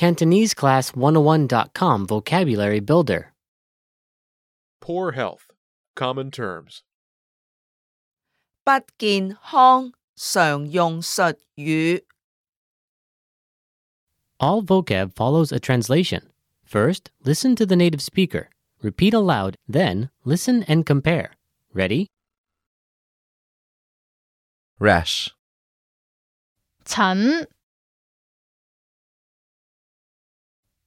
CantoneseClass101.com Vocabulary Builder. Poor health. Common terms. 不健康常用术语， All vocab follows a translation. First, listen to the native speaker. Repeat aloud, then, listen and compare. Ready? rash, 疹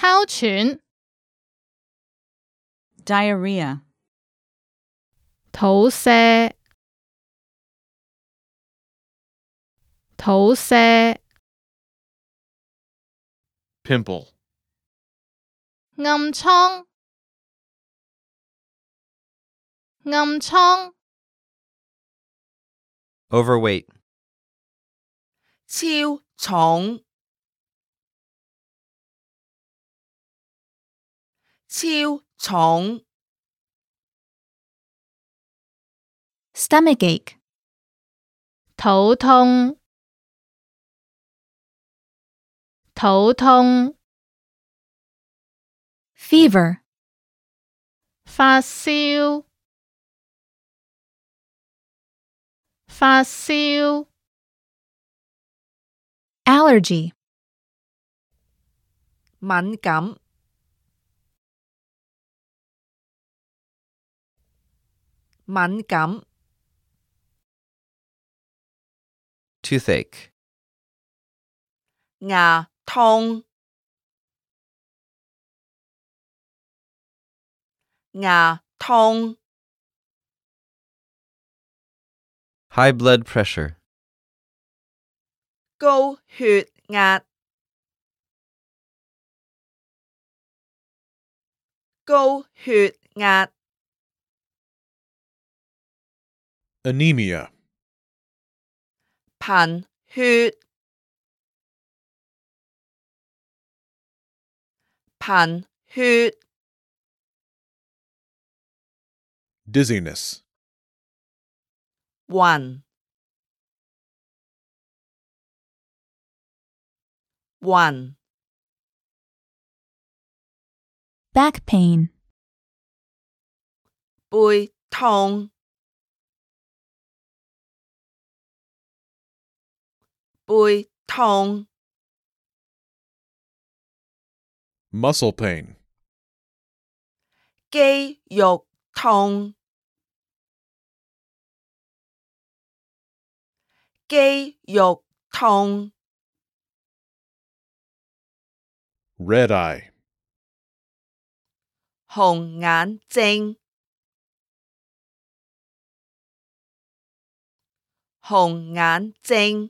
哮喘 diarrhea, 肚瀉肚瀉 Pimple. 暗瘡暗瘡 overweight, 超重，超重，stomachache, 肚痛肚痛 fever, 發燒發燒 allergy, 敏感，敏感， toothache, 牙痛，牙痛， high blood pressure, 高血压，高血压， anemia. 반血반血 dizziness. One. One. Back pain. boy thong. 背痛， Muscle pain. 肌肉痛，肌肉痛， Red eye. 红眼症，红眼症，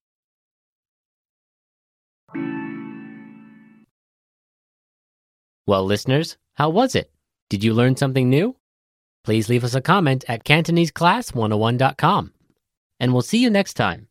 Well, listeners, how was it? Did you learn something new? Please leave us a comment at CantoneseClass101.com. And we'll see you next time.